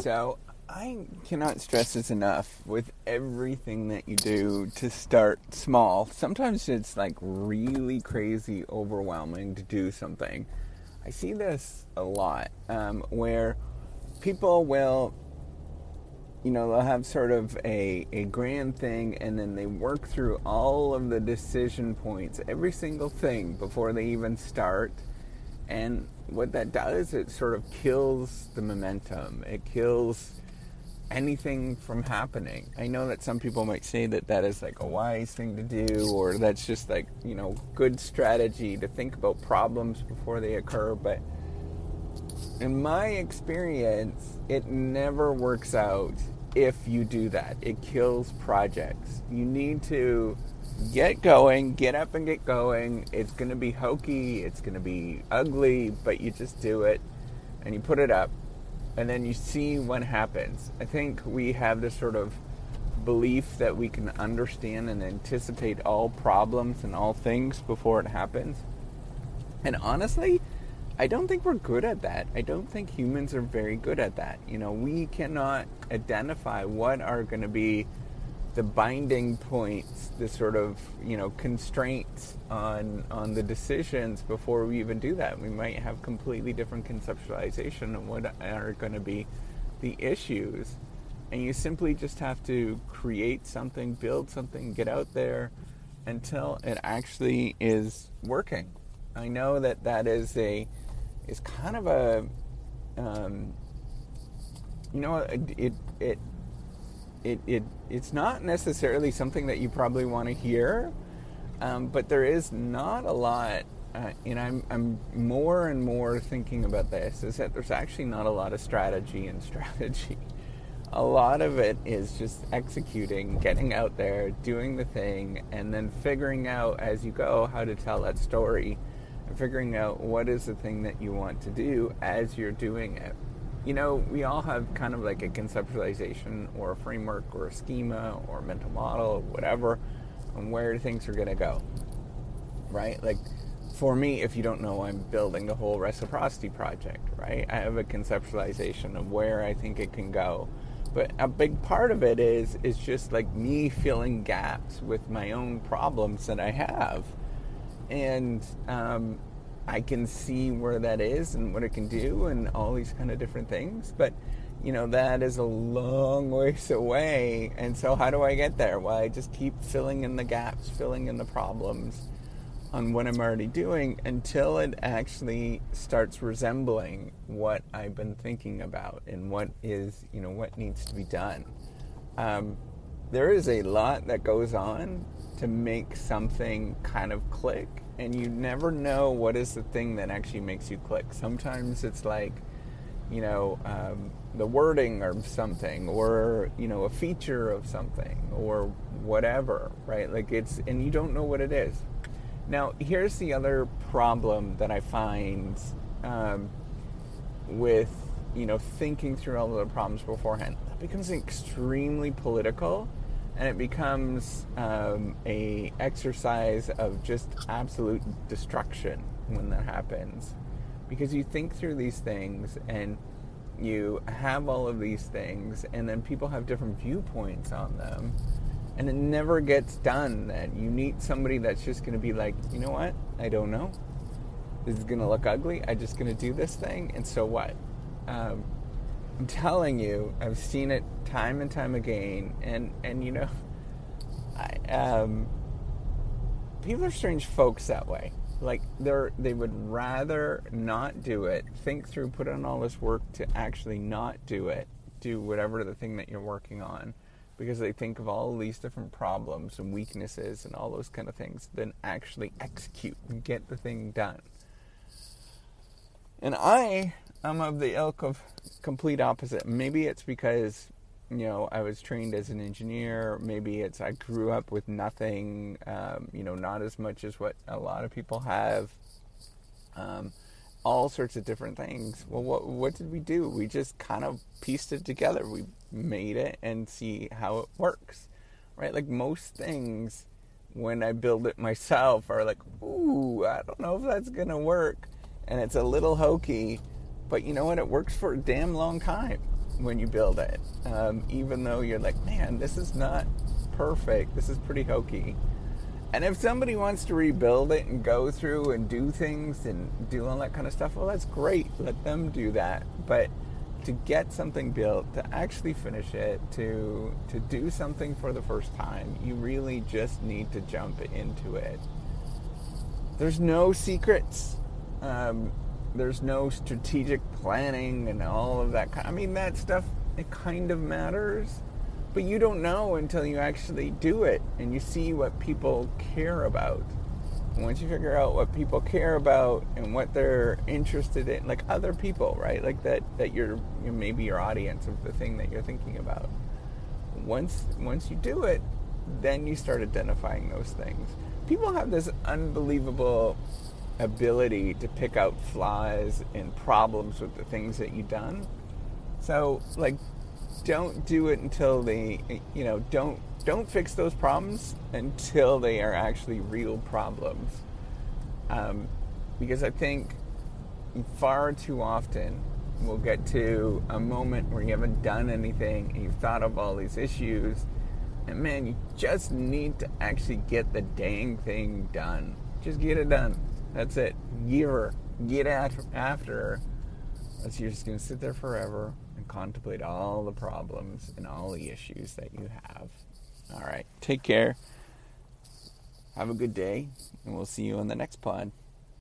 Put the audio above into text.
So I cannot stress this enough with everything that you do to start small. Sometimes it's like really crazy, overwhelming to do something. I see this a lot um, where people will, you know, they'll have sort of a, a grand thing and then they work through all of the decision points, every single thing before they even start. And what that does, it sort of kills the momentum. It kills anything from happening. I know that some people might say that that is like a wise thing to do, or that's just like, you know, good strategy to think about problems before they occur, but in my experience, it never works out if you do that. It kills projects. You need to get going, get up and get going. It's going to be hokey, it's going to be ugly, but you just do it and you put it up and then you see what happens. I think we have this sort of belief that we can understand and anticipate all problems and all things before it happens. And honestly, I don't think we're good at that. I don't think humans are very good at that. You know, we cannot identify what are going to be the binding points, the sort of you know constraints on on the decisions before we even do that. We might have completely different conceptualization of what are going to be the issues, and you simply just have to create something, build something, get out there until it actually is working. I know that that is a is kind of a um, you know it it it, it it's not necessarily something that you probably want to hear, um, but there is not a lot. Uh, and I'm I'm more and more thinking about this is that there's actually not a lot of strategy and strategy. A lot of it is just executing, getting out there, doing the thing, and then figuring out as you go how to tell that story, figuring out what is the thing that you want to do as you're doing it you know, we all have kind of like a conceptualization or a framework or a schema or a mental model or whatever on where things are going to go. Right? Like for me, if you don't know, I'm building the whole reciprocity project, right? I have a conceptualization of where I think it can go. But a big part of it is is just like me filling gaps with my own problems that I have. And um, I can see where that is and what it can do and all these kind of different things. But you know that is a long ways away. And so how do I get there? Well, I just keep filling in the gaps, filling in the problems on what I'm already doing until it actually starts resembling what I've been thinking about and what is, you know, what needs to be done. Um, there is a lot that goes on to make something kind of click and you never know what is the thing that actually makes you click. Sometimes it's like, you know, um, the wording of something, or you know, a feature of something, or whatever, right? Like it's, and you don't know what it is. Now, here's the other problem that I find um, with you know thinking through all of the problems beforehand. It becomes extremely political and it becomes um, a exercise of just absolute destruction when that happens. Because you think through these things and you have all of these things and then people have different viewpoints on them and it never gets done then. You need somebody that's just going to be like you know what? I don't know. This is going to look ugly. I'm just going to do this thing and so what? Um, I'm telling you, I've seen it time and time again, and and you know, I, um, people are strange folks that way. Like they're they would rather not do it, think through, put in all this work to actually not do it, do whatever the thing that you're working on, because they think of all these different problems and weaknesses and all those kind of things, than actually execute and get the thing done. And I am of the ilk of complete opposite. Maybe it's because you know I was trained as an engineer. Maybe it's I grew up with nothing. Um, you know, not as much as what a lot of people have. Um, all sorts of different things. Well, what what did we do? We just kind of pieced it together. We made it and see how it works, right? Like most things, when I build it myself, are like, ooh, I don't know if that's gonna work, and it's a little hokey but you know what? It works for a damn long time. when you build it, um, even though you're like, man, this is not perfect. This is pretty hokey. And if somebody wants to rebuild it and go through and do things and do all that kind of stuff, well, that's great. Let them do that. But to get something built, to actually finish it, to to do something for the first time, you really just need to jump into it. There's no secrets. Um, there's no strategic planning and all of that. I mean, that stuff it kind of matters, but you don't know until you actually do it and you see what people care about. Once you figure out what people care about and what they're interested in, like other people, right? Like that that you're you maybe your audience of the thing that you're thinking about. Once once you do it, then you start identifying those things. People have this unbelievable ability to pick out flaws and problems with the things that you've done. So, like, don't do it until they, you know, don't don't fix those problems until they are actually real problems. Um, because I think far too often we'll get to a moment where you haven't done anything and you've thought of all these issues, and man, you just need to actually get the dang thing done. Just get it done. That's it. Give her. Get after, after her. Else you're just going to sit there forever and contemplate all the problems and all the issues that you have. All right. Take care. Have a good day, and we'll see you on the next pod.